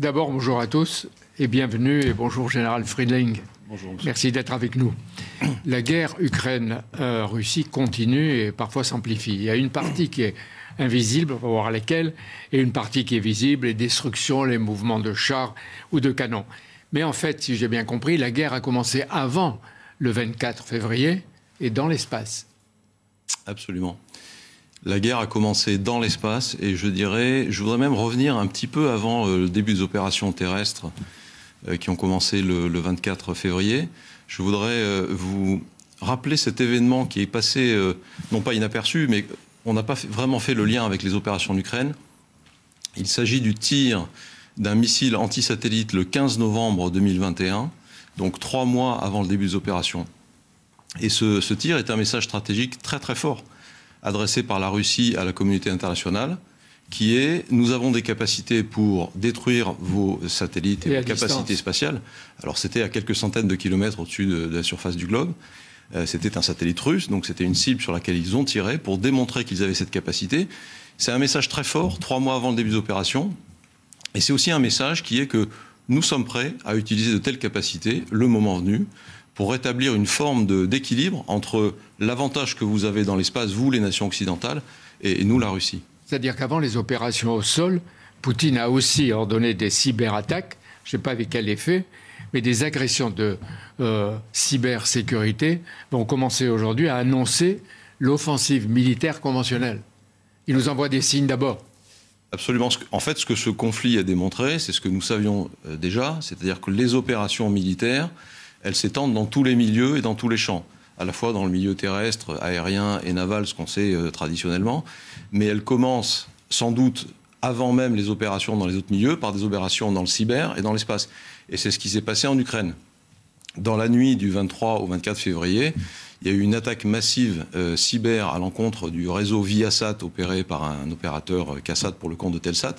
D'abord, bonjour à tous et bienvenue et bonjour Général Friedling. Bonjour. Merci d'être avec nous. La guerre Ukraine-Russie continue et parfois s'amplifie. Il y a une partie qui est invisible, on va voir laquelle, et une partie qui est visible, les destructions, les mouvements de chars ou de canons. Mais en fait, si j'ai bien compris, la guerre a commencé avant le 24 février et dans l'espace. Absolument. La guerre a commencé dans l'espace et je dirais, je voudrais même revenir un petit peu avant euh, le début des opérations terrestres euh, qui ont commencé le, 24 février. Je voudrais euh, vous rappeler cet événement qui est passé, non pas inaperçu, mais on n'a pas vraiment fait le lien avec les opérations d'Ukraine. Il s'agit du tir d'un missile anti-satellite le 15 novembre 2021, donc trois mois avant le début des opérations. Et ce, ce tir est un message stratégique très très fort adressé par la Russie à la communauté internationale, qui est nous avons des capacités pour détruire vos satellites et, vos capacités spatiales. Alors c'était à quelques centaines de kilomètres au-dessus de, la surface du globe. Euh, c'était un satellite russe, donc c'était une cible sur laquelle ils ont tiré pour démontrer qu'ils avaient cette capacité. C'est un message très fort, trois mois avant le début des opérations. Et c'est aussi un message qui est que nous sommes prêts à utiliser de telles capacités le moment venu pour rétablir une forme d'équilibre entre l'avantage que vous avez dans l'espace, vous, les nations occidentales, et, nous, la Russie. C'est-à-dire qu'avant les opérations au sol, Poutine a aussi ordonné des cyberattaques, je ne sais pas avec quel effet, mais des agressions de euh, cybersécurité vont commencer aujourd'hui à annoncer l'offensive militaire conventionnelle. Il nous envoie des signes d'abord. Absolument. En fait, ce que ce conflit a démontré, c'est ce que nous savions euh, déjà, c'est-à-dire que les opérations militaires elles s'étendent dans tous les milieux et dans tous les champs, à la fois dans le milieu terrestre, aérien et naval, ce qu'on sait euh, traditionnellement, mais elles commencent sans doute avant même les opérations dans les autres milieux, par des opérations dans le cyber et dans l'espace. Et c'est ce qui s'est passé en Ukraine. Dans la nuit du 23 au 24 février, il y a eu une attaque massive euh, cyber à l'encontre du réseau Viasat opéré par un opérateur euh, pour le compte de Telsat,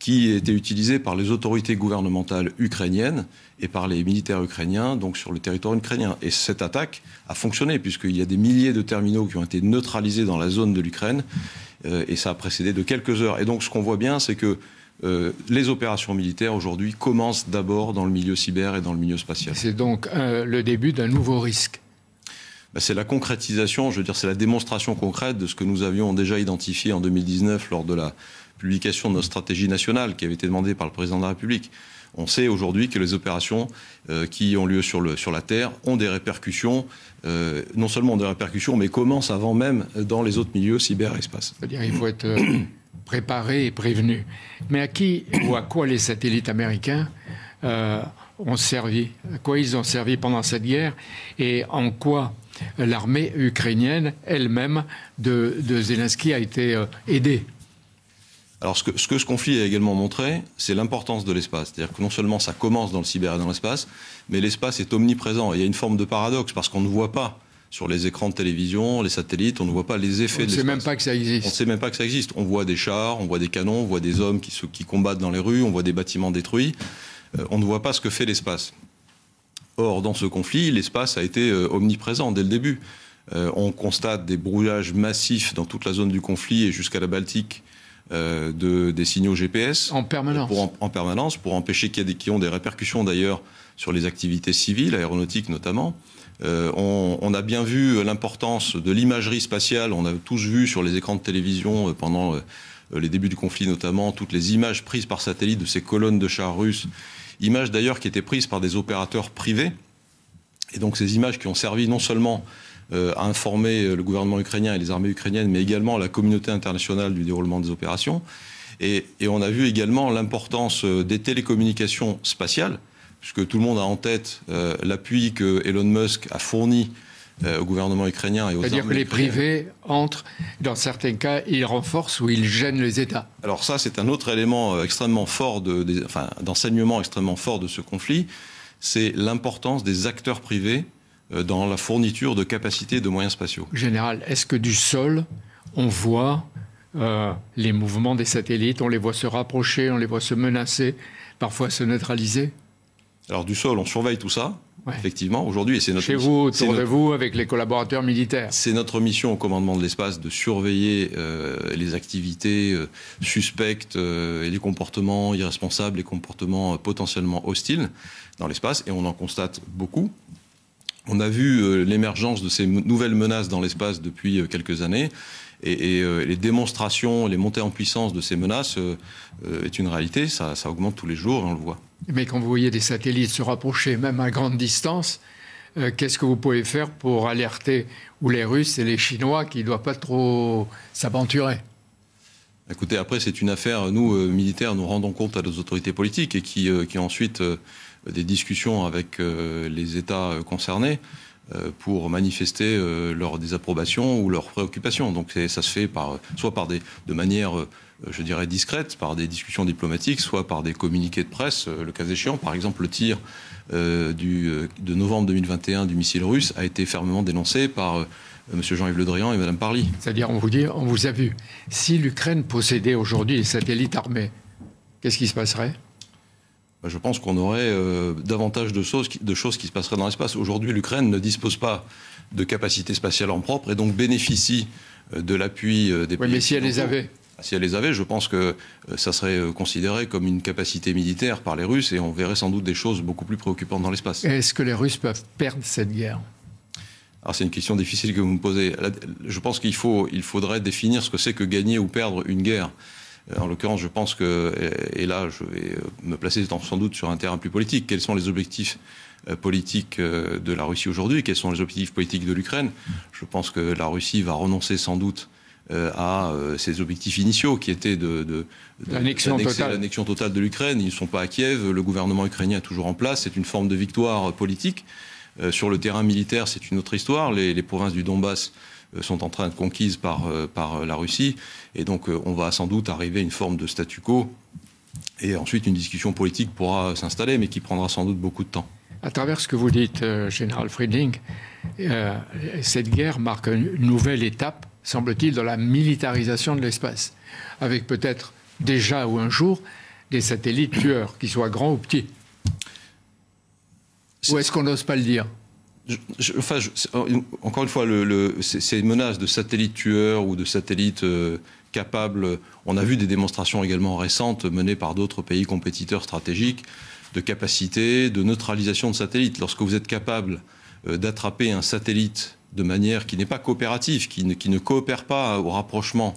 qui était utilisé par les autorités gouvernementales ukrainiennes et par les militaires ukrainiens, donc sur le territoire ukrainien. Et cette attaque a fonctionné, puisqu'il y a des milliers de terminaux qui ont été neutralisés dans la zone de l'Ukraine, euh, et ça a précédé de quelques heures. Et donc ce qu'on voit bien, c'est que euh, les opérations militaires aujourd'hui commencent d'abord dans le milieu cyber et dans le milieu spatial. C'est donc euh, le début d'un nouveau risque. Ben, c'est la concrétisation, je veux dire, c'est la démonstration concrète de ce que nous avions déjà identifié en 2019 lors de la publication de notre stratégie nationale qui avait été demandée par le président de la République. On sait aujourd'hui que les opérations euh, qui ont lieu sur, la Terre ont des répercussions, euh, non seulement des répercussions, mais commencent avant même dans les autres milieux cyber et espace. C'est-à-dire qu'il faut être euh, préparé et prévenu. Mais à qui ou à quoi les satellites américains ont servi À quoi ils ont servi pendant cette guerre Et en quoi l'armée ukrainienne elle-même de Zelensky a été aidée? Alors ce que, ce conflit a également montré, c'est l'importance de l'espace. C'est-à-dire que non seulement ça commence dans le cyber et dans l'espace, mais l'espace est omniprésent. il y a une forme de paradoxe parce qu'on ne voit pas sur les écrans de télévision, les satellites, on ne voit pas les effets de l'espace. On ne sait même pas que ça existe. On ne sait même pas que ça existe. On voit des chars, on voit des canons, on voit des hommes qui, qui combattent dans les rues, on voit des bâtiments détruits. Euh, on ne voit pas ce que fait l'espace. Or, dans ce conflit, l'espace a été euh, omniprésent dès le début. Euh, on constate des brouillages massifs dans toute la zone du conflit et jusqu'à la Baltique euh, de, des signaux GPS. En permanence. Pour, en, permanence, pour empêcher qu'il y ait des, qui ont des répercussions d'ailleurs sur les activités civiles, aéronautiques notamment. Euh, on, on, a bien vu l'importance de l'imagerie spatiale. On a tous vu sur les écrans de télévision euh, pendant euh, les débuts du conflit notamment toutes les images prises par satellite de ces colonnes de chars russes. Images d'ailleurs qui étaient prises par des opérateurs privés. Et donc ces images qui ont servi non seulement à informer euh, le gouvernement ukrainien et les armées ukrainiennes, mais également la communauté internationale du déroulement des opérations. Et, on a vu également l'importance euh, des télécommunications spatiales, puisque tout le monde a en tête l'appui que Elon Musk a fourni au gouvernement ukrainien et aux C'est-à-dire que les privés entrent, dans certains cas, ils renforcent ou ils gênent les États. Alors ça, c'est un autre élément extrêmement fort, de, enfin, d'enseignement extrêmement fort de ce conflit, c'est l'importance des acteurs privés euh, dans la fourniture de capacités de moyens spatiaux. Général, est-ce que du sol, on voit euh, les mouvements des satellites, on les voit se rapprocher, on les voit se menacer, parfois se neutraliser? Alors du sol, on surveille tout ça. effectivement, aujourd'hui. Et c'est notre Chez vous, autour de vous, avec les collaborateurs militaires. C'est notre mission au commandement de l'espace de surveiller euh, les activités euh, suspectes euh, et les comportements irresponsables, les comportements potentiellement hostiles dans l'espace. Et on en constate beaucoup. On a vu l'émergence de ces nouvelles menaces dans l'espace depuis quelques années. Et, les démonstrations, les montées en puissance de ces menaces est une réalité. Ça, ça augmente tous les jours et on le voit. Mais quand vous voyez des satellites se rapprocher, même à grande distance, euh, qu'est-ce que vous pouvez faire pour alerter ou les Russes et les Chinois qui ne doivent pas trop s'aventurer? Écoutez, après, c'est une affaire, nous, euh, militaires, nous rendons compte à nos autorités politiques et qui, euh, qui ensuite des discussions avec les États concernés pour manifester leur désapprobation ou leur préoccupation. Donc ça se fait par, soit par des, de manière euh, je dirais, discrète par des discussions diplomatiques, soit par des communiqués de presse, euh, le cas échéant. Par exemple, le tir euh, du, de novembre 2021 du missile russe a été fermement dénoncé par M. Jean-Yves Le Drian et Mme Parly. C'est-à-dire, on vous on vous a vu. Si l'Ukraine possédait aujourd'hui des satellites armés, qu'est-ce qui se passerait? Je pense qu'on aurait davantage de choses, de choses qui se passeraient dans l'espace. Aujourd'hui, l'Ukraine ne dispose pas de capacités spatiales en propre et donc bénéficie de l'appui des pays. Mais si elle les avait si elle les avait, je pense que euh, ça serait euh, considéré comme une capacité militaire par les Russes et on verrait sans doute des choses beaucoup plus préoccupantes dans l'espace. Est-ce que les Russes peuvent perdre cette guerre? Alors c'est une question difficile que vous me posez. Je pense qu'il faut, il faudrait définir ce que c'est que gagner ou perdre une guerre. En l'occurrence, je pense que, et là je vais euh, me placer sans doute sur un terrain plus politique, quels sont les objectifs politiques de la Russie aujourd'hui, quels sont les objectifs politiques de l'Ukraine? Je pense que la Russie va renoncer sans doute euh, à euh, ses objectifs initiaux, qui étaient de, de, l'annexion totale. de l'Ukraine. Ils ne sont pas à Kiev, le gouvernement ukrainien est toujours en place, c'est une forme de victoire politique. Euh, sur le terrain militaire, c'est une autre histoire. Les, provinces du Donbass sont en train d'être conquises par, par la Russie, et donc on va sans doute arriver à une forme de statu quo, et ensuite une discussion politique pourra s'installer, mais qui prendra sans doute beaucoup de temps. À travers ce que vous dites, Général Friedling, cette guerre marque une nouvelle étape semble-t-il, dans la militarisation de l'espace, avec peut-être déjà ou un jour des satellites tueurs, qu'ils soient grands ou petits. Ou est-ce qu'on n'ose pas le dire? Enfin, encore une fois, ces menaces de satellites tueurs ou de satellites euh, capables, on a vu des démonstrations également récentes menées par d'autres pays compétiteurs stratégiques de capacité de neutralisation de satellites. Lorsque vous êtes capable euh, d'attraper un satellite de manière qui n'est pas coopérative, qui ne, coopère pas au rapprochement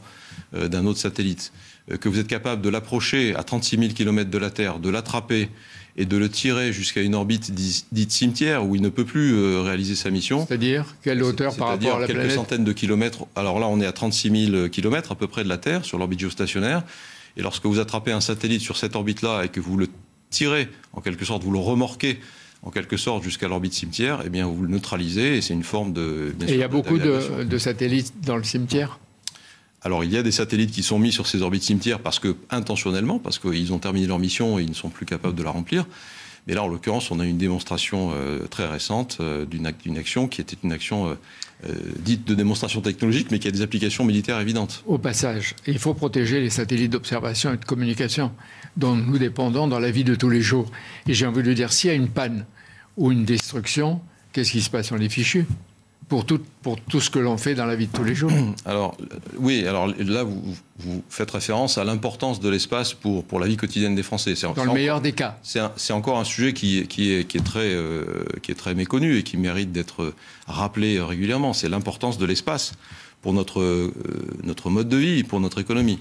euh, d'un autre satellite, euh, que vous êtes capable de l'approcher à 36 000 km de la Terre, de l'attraper et de le tirer jusqu'à une orbite dite cimetière où il ne peut plus euh, réaliser sa mission. C'est-à-dire quelle hauteur par rapport à la quelques centaines de kilomètres. Alors là, on est à 36 000 km à peu près de la Terre sur l'orbite géostationnaire. Et lorsque vous attrapez un satellite sur cette orbite-là et que vous le tirez, en quelque sorte, vous le remorquez en quelque sorte jusqu'à l'orbite cimetière, eh bien vous le neutralisez et c'est une forme de. et il y a beaucoup de, satellites dans le cimetière? Alors, il y a des satellites qui sont mis sur ces orbites cimetières parce que, intentionnellement, parce qu'ils ont terminé leur mission et ils ne sont plus capables de la remplir. Mais là, en l'occurrence, on a une démonstration euh, très récente euh, d'une action qui était une action euh, dite de démonstration technologique, mais qui a des applications militaires évidentes. Au passage, il faut protéger les satellites d'observation et de communication dont nous dépendons dans la vie de tous les jours. Et j'ai envie de dire, s'il y a une panne ou une destruction, qu'est-ce qui se passe? On est fichu pour tout, pour tout ce que l'on fait dans la vie de tous les jours. Alors, oui, alors là, vous, vous faites référence à l'importance de l'espace pour, pour la vie quotidienne des Français. Dans le meilleur des cas. C'est encore un sujet qui, qui, est, qui, est très, euh, qui est très méconnu et qui mérite d'être rappelé régulièrement. C'est l'importance de l'espace pour notre, euh, notre mode de vie, pour notre économie.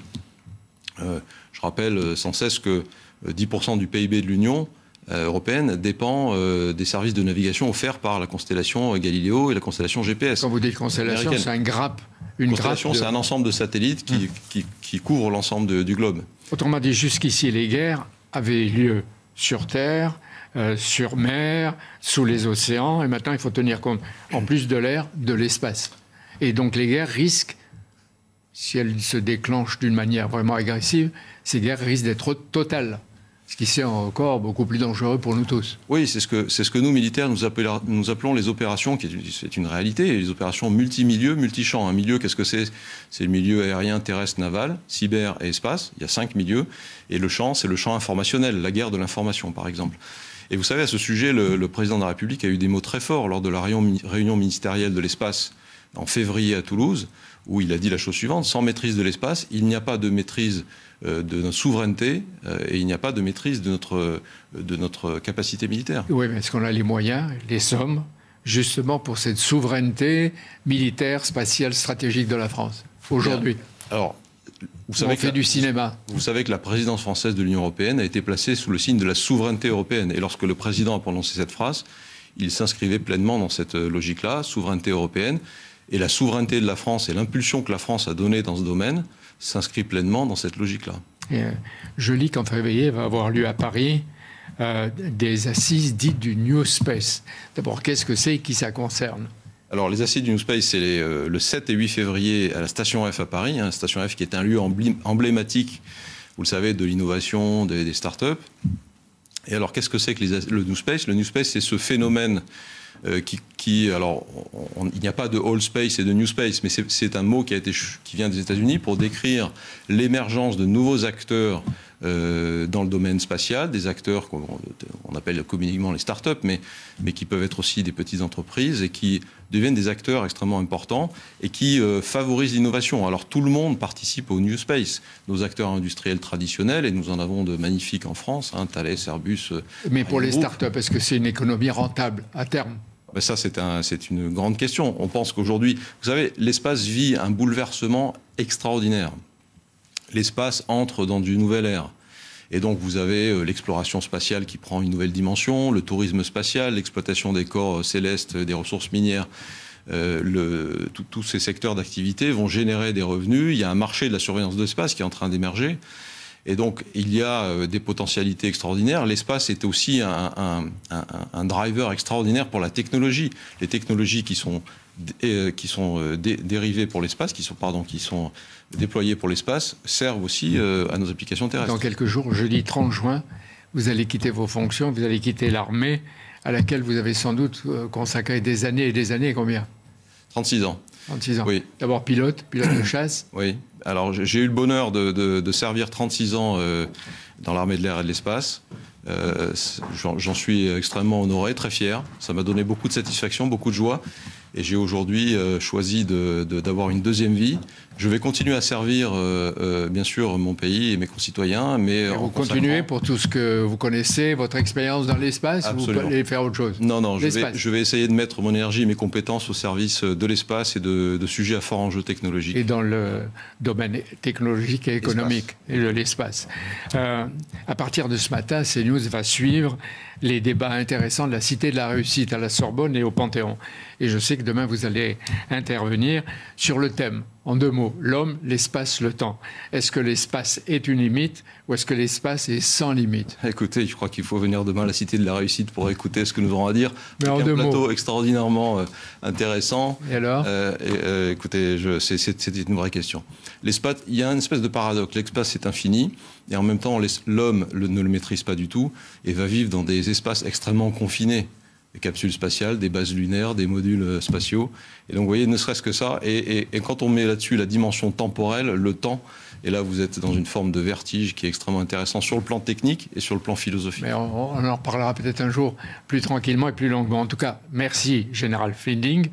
Euh, je rappelle sans cesse que 10% du PIB de l'Union euh, européenne dépend euh, des services de navigation offerts par la constellation Galileo et la constellation GPS. Quand vous dites constellation, c'est un grappe. Une constellation, c'est un ensemble de satellites qui, hum. qui, couvrent l'ensemble du globe. Autrement dit, jusqu'ici, les guerres avaient lieu sur Terre, euh, sur mer, sous les océans, et maintenant il faut tenir compte, en plus de l'air, de l'espace. Et donc les guerres risquent, si elles se déclenchent d'une manière vraiment agressive, ces guerres risquent d'être totales ce qui c'est encore beaucoup plus dangereux pour nous tous. Oui, c'est ce que, c'est ce que nous, militaires, nous, appelons, nous appelons les opérations, qui est, une réalité, les opérations multimilieux, multichamps. Un milieu, qu'est-ce que c'est? C'est le milieu aérien, terrestre, naval, cyber et espace. Il y a cinq milieux. Et le champ, c'est le champ informationnel, la guerre de l'information, par exemple. Et vous savez, à ce sujet, le, président de la République a eu des mots très forts lors de la réunion, ministérielle de l'espace en février à Toulouse, où il a dit la chose suivante sans maîtrise de l'espace, il n'y a pas de maîtrise euh, de notre souveraineté euh, et il n'y a pas de maîtrise de notre, de notre capacité militaire. Oui, mais est-ce qu'on a les moyens, les sommes, justement pour cette souveraineté militaire, spatiale, stratégique de la France aujourd'hui? Alors, vous savez on fait du cinéma. Vous savez que la présidence française de l'Union européenne a été placée sous le signe de la souveraineté européenne. Et lorsque le président a prononcé cette phrase, il s'inscrivait pleinement dans cette logique-là, souveraineté européenne. Et la souveraineté de la France et l'impulsion que la France a donnée dans ce domaine s'inscrit pleinement dans cette logique-là. Euh, je lis qu'en février va avoir lieu à Paris euh, des assises dites du New Space. D'abord, qu'est-ce que c'est et qui ça concerne? Alors, les assises du New Space, c'est euh, le 7 et 8 février à la Station F à Paris. Hein, Station F qui est un lieu emblématique, vous le savez, de l'innovation, des, des startups. Et alors, qu'est-ce que c'est que le New Space? Le New Space, c'est ce phénomène euh, qui, alors, il n'y a pas de old space et de new space, mais c'est un mot qui, a été, qui vient des États-Unis pour décrire l'émergence de nouveaux acteurs euh, dans le domaine spatial, des acteurs qu'on on appelle communément les startups, mais, mais qui peuvent être aussi des petites entreprises et qui deviennent des acteurs extrêmement importants et qui euh, favorisent l'innovation. Alors tout le monde participe au New Space, nos acteurs industriels traditionnels, et nous en avons de magnifiques en France, hein, Thales, Airbus. Mais pour les startups, est-ce que c'est une économie rentable à terme? Ben ça, c'est un, une grande question. On pense qu'aujourd'hui, vous savez, l'espace vit un bouleversement extraordinaire. L'espace entre dans une nouvelle ère. Et donc, vous avez euh, l'exploration spatiale qui prend une nouvelle dimension, le tourisme spatial, l'exploitation des corps euh, célestes, des ressources minières. Euh, tous ces secteurs d'activité vont générer des revenus. Il y a un marché de la surveillance de l'espace qui est en train d'émerger. Et donc, il y a euh, des potentialités extraordinaires. L'espace est aussi un, driver extraordinaire pour la technologie. Les technologies qui sont, euh, qui sont euh, dérivées pour l'espace, qui sont, pardon, qui sont déployées pour l'espace, servent aussi à nos applications terrestres. Dans quelques jours, jeudi 30 juin, vous allez quitter vos fonctions, vous allez quitter l'armée, à laquelle vous avez sans doute consacré des années et des années. Combien? 36 ans. 36 ans. Oui. D'abord pilote, pilote de chasse. Oui. Alors j'ai eu le bonheur de, servir 36 ans euh, dans l'armée de l'air et de l'espace. Euh, j'en suis extrêmement honoré, très fier. Ça m'a donné beaucoup de satisfaction, beaucoup de joie. Et j'ai aujourd'hui euh, choisi d'avoir une deuxième vie. Je vais continuer à servir, euh, euh, bien sûr, mon pays et mes concitoyens, mais vous continuez pour tout ce que vous connaissez, votre expérience dans l'espace, ou vous allez faire autre chose? Non, non, je vais, je vais, essayer de mettre mon énergie et mes compétences au service de l'espace et de, sujets à fort enjeu technologique. Et dans le domaine technologique et économique et de l'espace. à partir de ce matin, CNews va suivre les débats intéressants de la Cité de la Réussite à la Sorbonne et au Panthéon. Et je sais que demain, vous allez intervenir sur le thème en deux mots, l'homme, l'espace, le temps. Est-ce que l'espace est une limite ou est-ce que l'espace est sans limite? Écoutez, je crois qu'il faut venir demain à la Cité de la Réussite pour écouter ce que nous aurons à dire. Mais en un deux plateau extraordinairement euh, intéressant. Et alors? Euh, euh, Écoutez, c'est une vraie question. L'espace, il y a une espèce de paradoxe. L'espace est infini et en même temps, l'homme ne le maîtrise pas du tout et va vivre dans des espaces extrêmement confinés des capsules spatiales, des bases lunaires, des modules euh, spatiaux. Et donc, vous voyez, ne serait-ce que ça. Et, quand on met là-dessus la dimension temporelle, le temps, et là, vous êtes dans une forme de vertige qui est extrêmement intéressant sur le plan technique et sur le plan philosophique. Mais on, en reparlera peut-être un jour plus tranquillement et plus longuement. En tout cas, merci, Général Finding.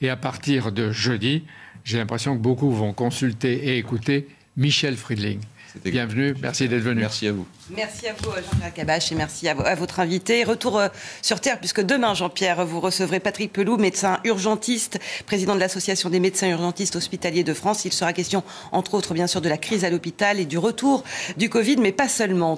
Et à partir de jeudi, j'ai l'impression que beaucoup vont consulter et écouter Michel Friedling. Bienvenue, merci d'être venu. Merci à vous. Merci à vous, Jean-Pierre Cabache, et merci à, votre invité. Retour euh, sur Terre, puisque demain, Jean-Pierre, vous recevrez Patrick Pelou, médecin urgentiste, président de l'Association des médecins urgentistes hospitaliers de France. Il sera question, entre autres, bien sûr, de la crise à l'hôpital et du retour du Covid, mais pas seulement.